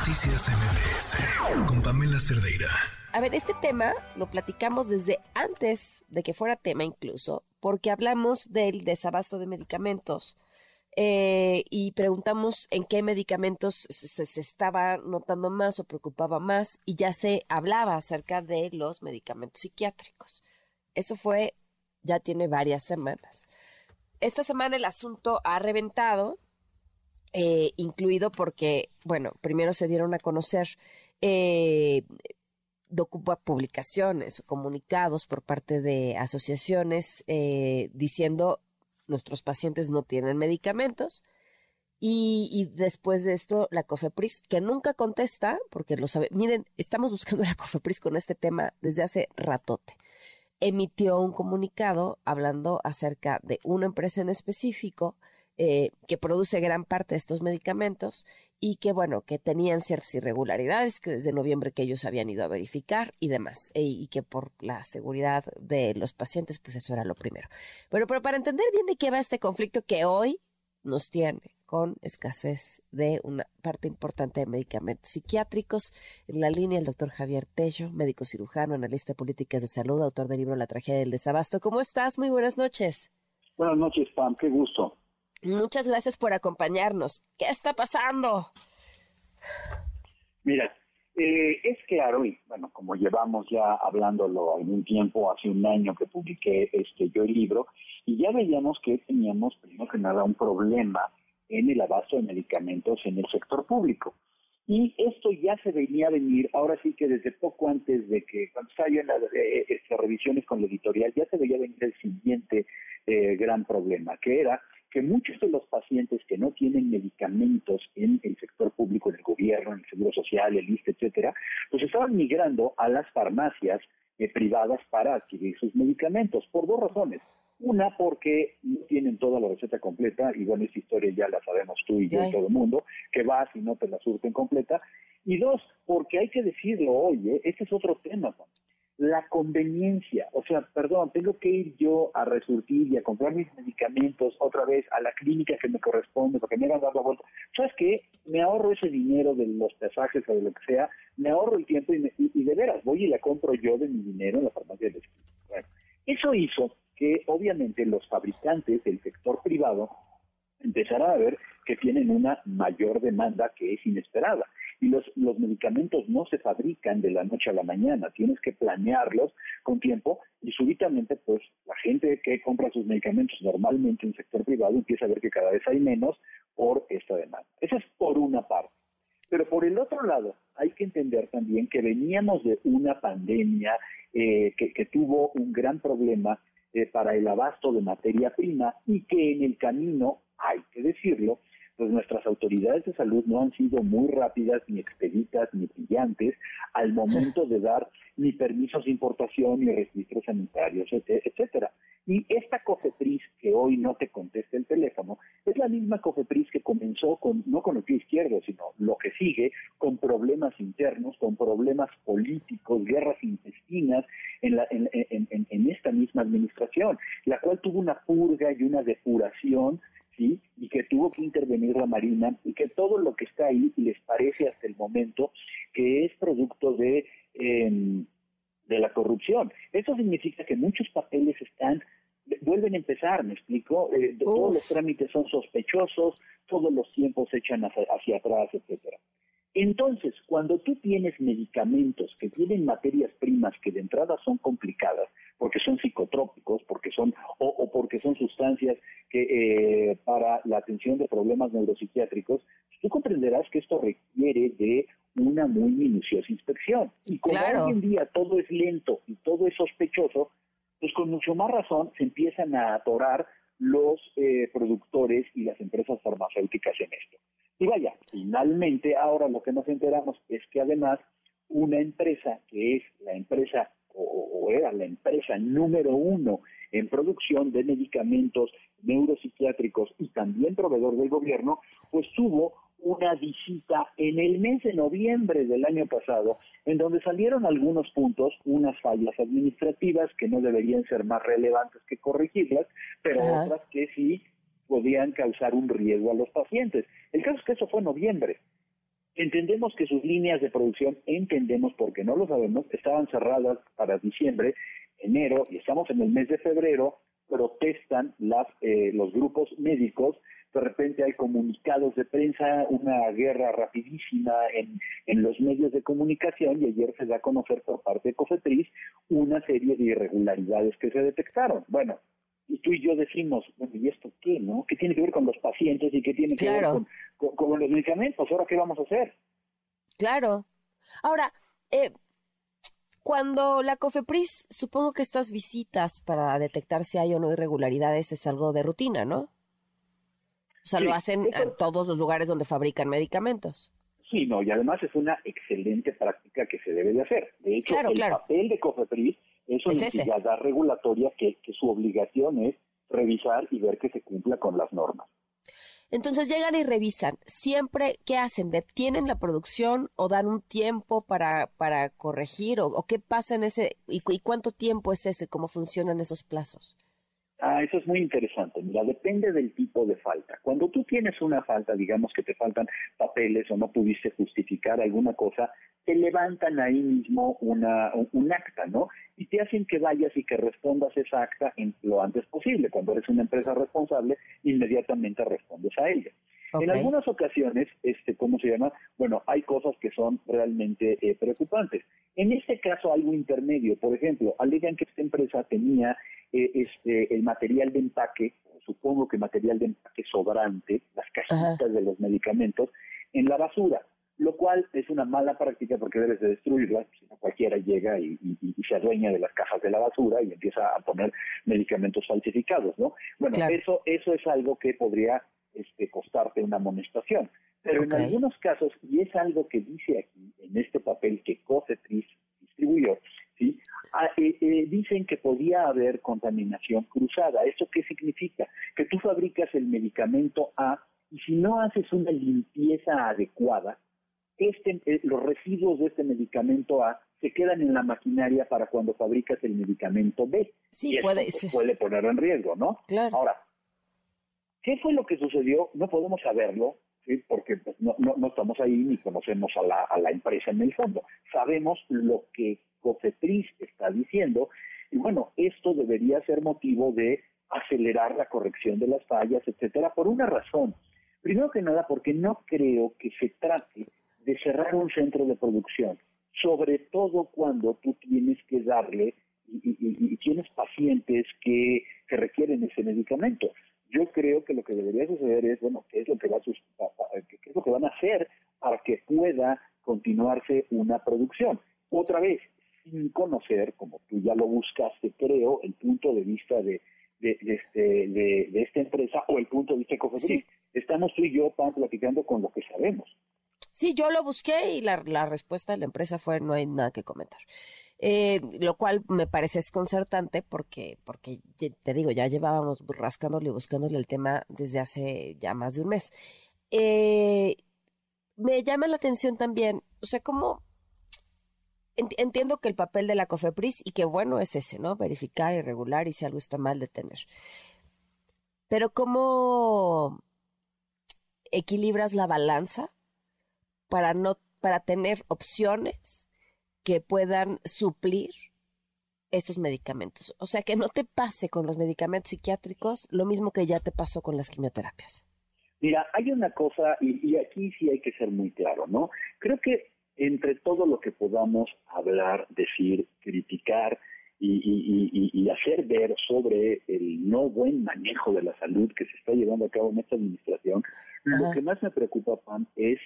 Noticias MBS con Pamela Cerdeira. A ver, este tema lo platicamos desde antes de que fuera tema incluso, porque hablamos del desabasto de medicamentos. Eh, y preguntamos en qué medicamentos se, se, estaba notando más o preocupaba más y ya se hablaba acerca de los medicamentos psiquiátricos. Eso fue, ya tiene varias semanas. Esta semana el asunto ha reventado, eh, incluido porque, bueno, primero se dieron a conocer eh, publicaciones o comunicados por parte de asociaciones eh, diciendo nuestros pacientes no tienen medicamentos. Y, y, después de esto, la COFEPRIS, que nunca contesta, porque lo sabe. Miren, estamos buscando la COFEPRIS con este tema desde hace ratote emitió un comunicado hablando acerca de una empresa en específico eh, que produce gran parte de estos medicamentos y que, bueno, que tenían ciertas irregularidades que desde noviembre que ellos habían ido a verificar y demás, e, y que por la seguridad de los pacientes, pues eso era lo primero. Bueno, pero para entender bien de qué va este conflicto que hoy nos tiene con escasez de una parte importante de medicamentos psiquiátricos. En la línea el doctor Javier Tello, médico cirujano, analista de políticas de salud, autor del libro La tragedia del desabasto. ¿Cómo estás? Muy buenas noches. Buenas noches, Pam, qué gusto. Muchas gracias por acompañarnos. ¿Qué está pasando? Mira, eh, es claro, y bueno, como llevamos ya hablándolo algún tiempo, hace un año que publiqué este yo el libro, y ya veíamos que teníamos, primero que nada, un problema en el abasto de medicamentos en el sector público. Y esto ya se venía a venir, ahora sí que desde poco antes de que, cuando salían las eh, estas revisiones con la editorial, ya se veía venir el siguiente eh, gran problema, que era que muchos de los pacientes que no tienen medicamentos en el sector público, en el gobierno, en el seguro social, el ISTE, etcétera, pues estaban migrando a las farmacias eh, privadas para adquirir sus medicamentos, por dos razones. Una, porque no tienen toda la receta completa, y bueno, esa historia ya la sabemos tú y yo y todo el mundo, que vas y no te la surten completa. Y dos, porque hay que decirlo hoy, ¿eh? este es otro tema, la conveniencia, o sea, perdón, tengo que ir yo a resurtir y a comprar mis medicamentos otra vez a la clínica que me corresponde porque me a dar la vuelta. ¿Sabes qué? Me ahorro ese dinero de los pasajes o de lo que sea, me ahorro el tiempo y, y, de veras voy y la compro yo de mi dinero en la farmacia de Bueno, eso hizo que obviamente los fabricantes del sector privado empezarán a ver que tienen una mayor demanda que es inesperada. Y los, los medicamentos no se fabrican de la noche a la mañana, tienes que planearlos con tiempo y súbitamente pues la gente que compra sus medicamentos normalmente en el sector privado empieza a ver que cada vez hay menos por esta demanda. Eso es por una parte. Pero por el otro lado, hay que entender también que veníamos de una pandemia eh, que, que tuvo un gran problema eh, para el abasto de materia prima y que en el camino, hay que decirlo, pues nuestras autoridades de salud no han sido muy rápidas, ni expeditas, ni brillantes al momento de dar ni permisos de importación, ni registros sanitarios, etcétera. Y esta COFEPRIS que hoy no te contesta el teléfono, es la misma COFEPRIS que comenzó con, no con el pie izquierdo, sino lo que sigue, con problemas internos, con problemas políticos, guerras intestinas en, la, en, en, en esta misma administración, la cual tuvo una purga y una depuración y que tuvo que intervenir la Marina y que todo lo que está ahí les parece hasta el momento que es producto de, em, de la corrupción. Eso significa que muchos papeles están vuelven a empezar, me explico, eh, todos los trámites son sospechosos, todos los tiempos se echan hacia, hacia atrás, etcétera. Entonces, cuando tú tienes medicamentos que tienen materias primas que de entrada son complicadas, porque son psicotrópicos, porque son o, porque son sustancias que eh, para la atención de problemas neuropsiquiátricos, tú comprenderás que esto requiere de una muy minuciosa inspección. Y como hoy en día todo es lento y todo es sospechoso, pues con mucho más razón se empiezan a atorar los eh, productores y las empresas farmacéuticas en esto. Y vaya, finalmente ahora lo que nos enteramos es que además una empresa que es la empresa o, era la empresa número uno en producción de medicamentos neuropsiquiátricos y también proveedor del gobierno, pues tuvo una visita en el mes de noviembre del año pasado, en donde salieron algunos puntos, unas fallas administrativas que no deberían ser más relevantes que corregirlas, pero otras que sí podían causar un riesgo a los pacientes. El caso es que eso fue en noviembre. Entendemos que sus líneas de producción, entendemos porque no lo sabemos, estaban cerradas para diciembre, enero y estamos en el mes de febrero, protestan las, eh, los grupos médicos, de repente hay comunicados de prensa, una guerra rapidísima en, en los medios de comunicación y ayer se da a conocer por parte de COFETRIS una serie de irregularidades que se detectaron. Bueno, y tú y yo decimos, bueno, ¿y esto qué, no? ¿Qué tiene que ver con los pacientes y qué tiene que ver con, los medicamentos? ¿Ahora qué vamos a hacer? Claro. Ahora, eh, cuando la COFEPRIS, supongo que estas visitas para detectar si hay o no irregularidades es algo de rutina, ¿no? O sea, lo hacen en todos los lugares donde fabrican medicamentos. Sí, no, y además es una excelente práctica que se debe de hacer. De hecho, el papel de COFEPRIS es una regulatoria que, que su obligación es revisar y ver que se cumpla con las normas. Entonces llegan y revisan. Siempre, ¿qué hacen? ¿Detienen la producción o dan un tiempo para, para corregir? ¿O, qué pasa en ese? Y, y, cuánto tiempo es ese? ¿Cómo funcionan esos plazos? Ah, eso es muy interesante. Mira, depende del tipo de falta. Cuando tú tienes una falta, digamos que te faltan papeles o no pudiste justificar alguna cosa, te levantan ahí mismo una, un, acta, ¿no? Y te hacen que vayas y que respondas esa acta en lo antes posible. Cuando eres una empresa responsable, inmediatamente respondes a ella. En algunas ocasiones, este, ¿cómo se llama? Bueno, hay cosas que son realmente eh, preocupantes. En este caso, algo intermedio. Por ejemplo, alegan que esta empresa tenía eh, este, el material de empaque, supongo que material de empaque sobrante, las cajitas de los medicamentos, en la basura lo cual es una mala práctica porque debes de destruirla, si no cualquiera llega y, se adueña de las cajas de la basura y empieza a poner medicamentos falsificados, ¿no? Bueno, eso, eso es algo que podría este, costarte una amonestación. Pero en algunos casos, y es algo que dice aquí, en este papel que Cofetris distribuyó, ¿sí? Ah, eh, eh, dicen que podía haber contaminación cruzada. ¿Eso qué significa? Que tú fabricas el medicamento A y si no haces una limpieza adecuada, este, eh, los residuos de este medicamento A se quedan en la maquinaria para cuando fabricas el medicamento B. Sí, puede, puede poner en riesgo, ¿no? Claro. Ahora, ¿Qué fue lo que sucedió? No podemos saberlo, porque pues, no, no, estamos ahí ni conocemos a la, a la empresa en el fondo. Sabemos lo que Cofetriz está diciendo y bueno, esto debería ser motivo de acelerar la corrección de las fallas, etcétera, por una razón. Primero que nada, porque no creo que se trate de cerrar un centro de producción, sobre todo cuando tú tienes que darle y, y, y tienes pacientes que, que requieren ese medicamento yo creo que lo que debería suceder es, bueno, ¿qué es lo que, va a, qué es lo que van a hacer para que pueda continuarse una producción? Otra vez, sin conocer, como tú ya lo buscaste, creo, el punto de vista de, de, este, de, esta empresa o el punto de vista de Cofepris. Estamos tú y yo platicando con lo que sabemos. Sí, yo lo busqué y la, la respuesta de la empresa fue no hay nada que comentar. Eh, lo cual me parece desconcertante porque, porque te digo, ya llevábamos rascándole y buscándole el tema desde hace ya más de un mes. Eh, me llama la atención también, o sea, como entiendo que el papel de la COFEPRIS y que bueno es ese, ¿no? Verificar y regular y si algo está mal detener. Pero ¿cómo equilibras la balanza para no para tener opciones que puedan suplir estos medicamentos. O sea, que no te pase con los medicamentos psiquiátricos lo mismo que ya te pasó con las quimioterapias. Mira, hay una cosa, y, aquí sí hay que ser muy claro, ¿no? Creo que entre todo lo que podamos hablar, decir, criticar y, y, hacer ver sobre el no buen manejo de la salud que se está llevando a cabo en esta administración, lo que más me preocupa, Pam, es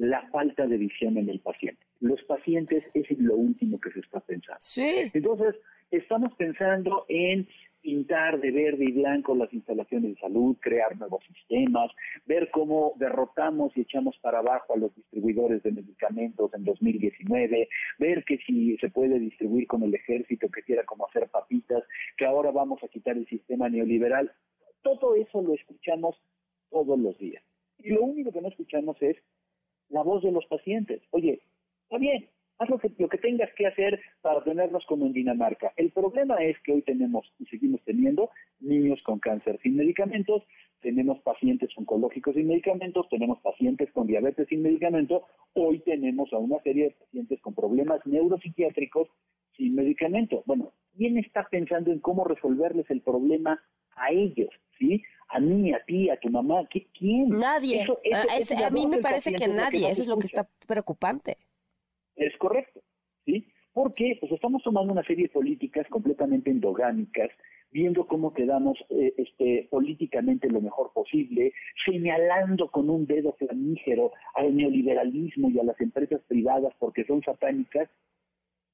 la falta de visión en el paciente. Los pacientes es lo último que se está pensando. Sí. Entonces, estamos pensando en pintar de verde y blanco las instalaciones de salud, crear nuevos sistemas, ver cómo derrotamos y echamos para abajo a los distribuidores de medicamentos en 2019, ver que si se puede distribuir con el ejército que quiera como hacer papitas, que ahora vamos a quitar el sistema neoliberal. Todo eso lo escuchamos todos los días. Y lo único que no escuchamos es la voz de los pacientes. Oye, está bien, haz lo que, lo que tengas que hacer para tenerlos como en Dinamarca. El problema es que hoy tenemos y seguimos teniendo niños con cáncer sin medicamentos, tenemos pacientes oncológicos sin medicamentos, tenemos pacientes con diabetes sin medicamento, hoy tenemos a una serie de pacientes con problemas neuropsiquiátricos sin medicamento. Bueno, ¿quién está pensando en cómo resolverles el problema a ellos? ¿Sí? A mí, a ti, a tu mamá, ¿quién? Nadie. Ah, a mí me parece que nadie, eso es lo que está preocupante. Es correcto, ¿sí? Porque pues estamos tomando una serie de políticas completamente endogámicas, viendo cómo quedamos eh, este, políticamente lo mejor posible, señalando con un dedo flamígero al neoliberalismo y a las empresas privadas porque son satánicas,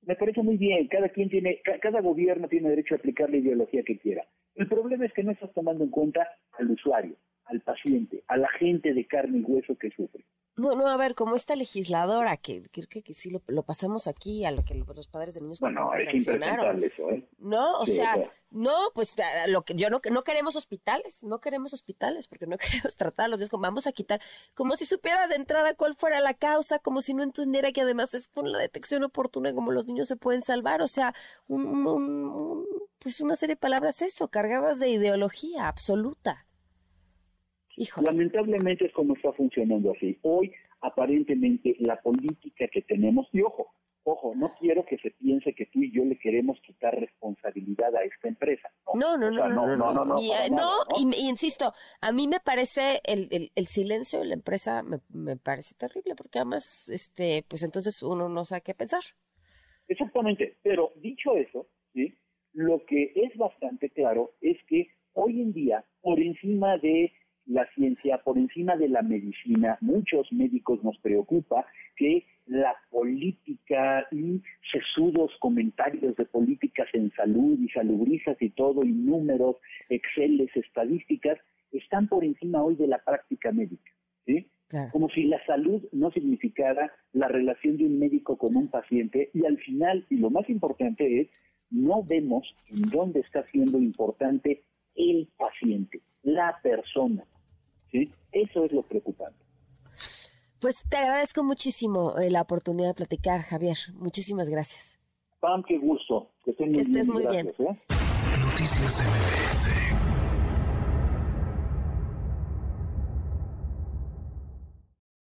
me parece muy bien, cada quien tiene, cada gobierno tiene derecho a aplicar la ideología que quiera. El problema es que no estás tomando en cuenta al usuario, al paciente, a la gente de carne y hueso que sufre. No, no, a ver, como esta legisladora, que creo que, que, sí lo, pasamos aquí, a lo que los padres de niños bueno, eso, ¿eh? No, o sea, no, pues lo que yo no, no queremos hospitales, no queremos hospitales, porque no queremos tratar a los niños como vamos a quitar, como si supiera de entrada cuál fuera la causa, como si no entendiera que además es con la detección oportuna como los niños se pueden salvar, o sea, un, pues una serie de palabras eso, cargadas de ideología absoluta. Lamentablemente es como está funcionando así. Hoy, aparentemente, la política que tenemos, y ojo, ojo, no quiero que se piense que tú y yo le queremos quitar responsabilidad a esta empresa. No, no, no, no, no, no, no, y, insisto, a mí me parece el, el, silencio de la empresa me, me, parece terrible, porque además, este, pues entonces uno no sabe qué pensar. Exactamente, pero dicho eso. Lo que es bastante claro es que hoy en día, por encima de la ciencia por encima de la medicina. Muchos médicos nos preocupa que la política y sesudos comentarios de políticas en salud y salubrizas y todo, y números, exceles, estadísticas, están por encima hoy de la práctica médica. ¿sí? Como si la salud no significara la relación de un médico con un paciente y al final, y lo más importante es, no vemos en dónde está siendo importante el paciente, la persona. ¿sí? Eso es lo preocupante. Pues te agradezco muchísimo eh, la oportunidad de platicar, Javier. Muchísimas gracias. Pam, qué gusto. Que, estés muy bien. ¿eh? Noticias MBS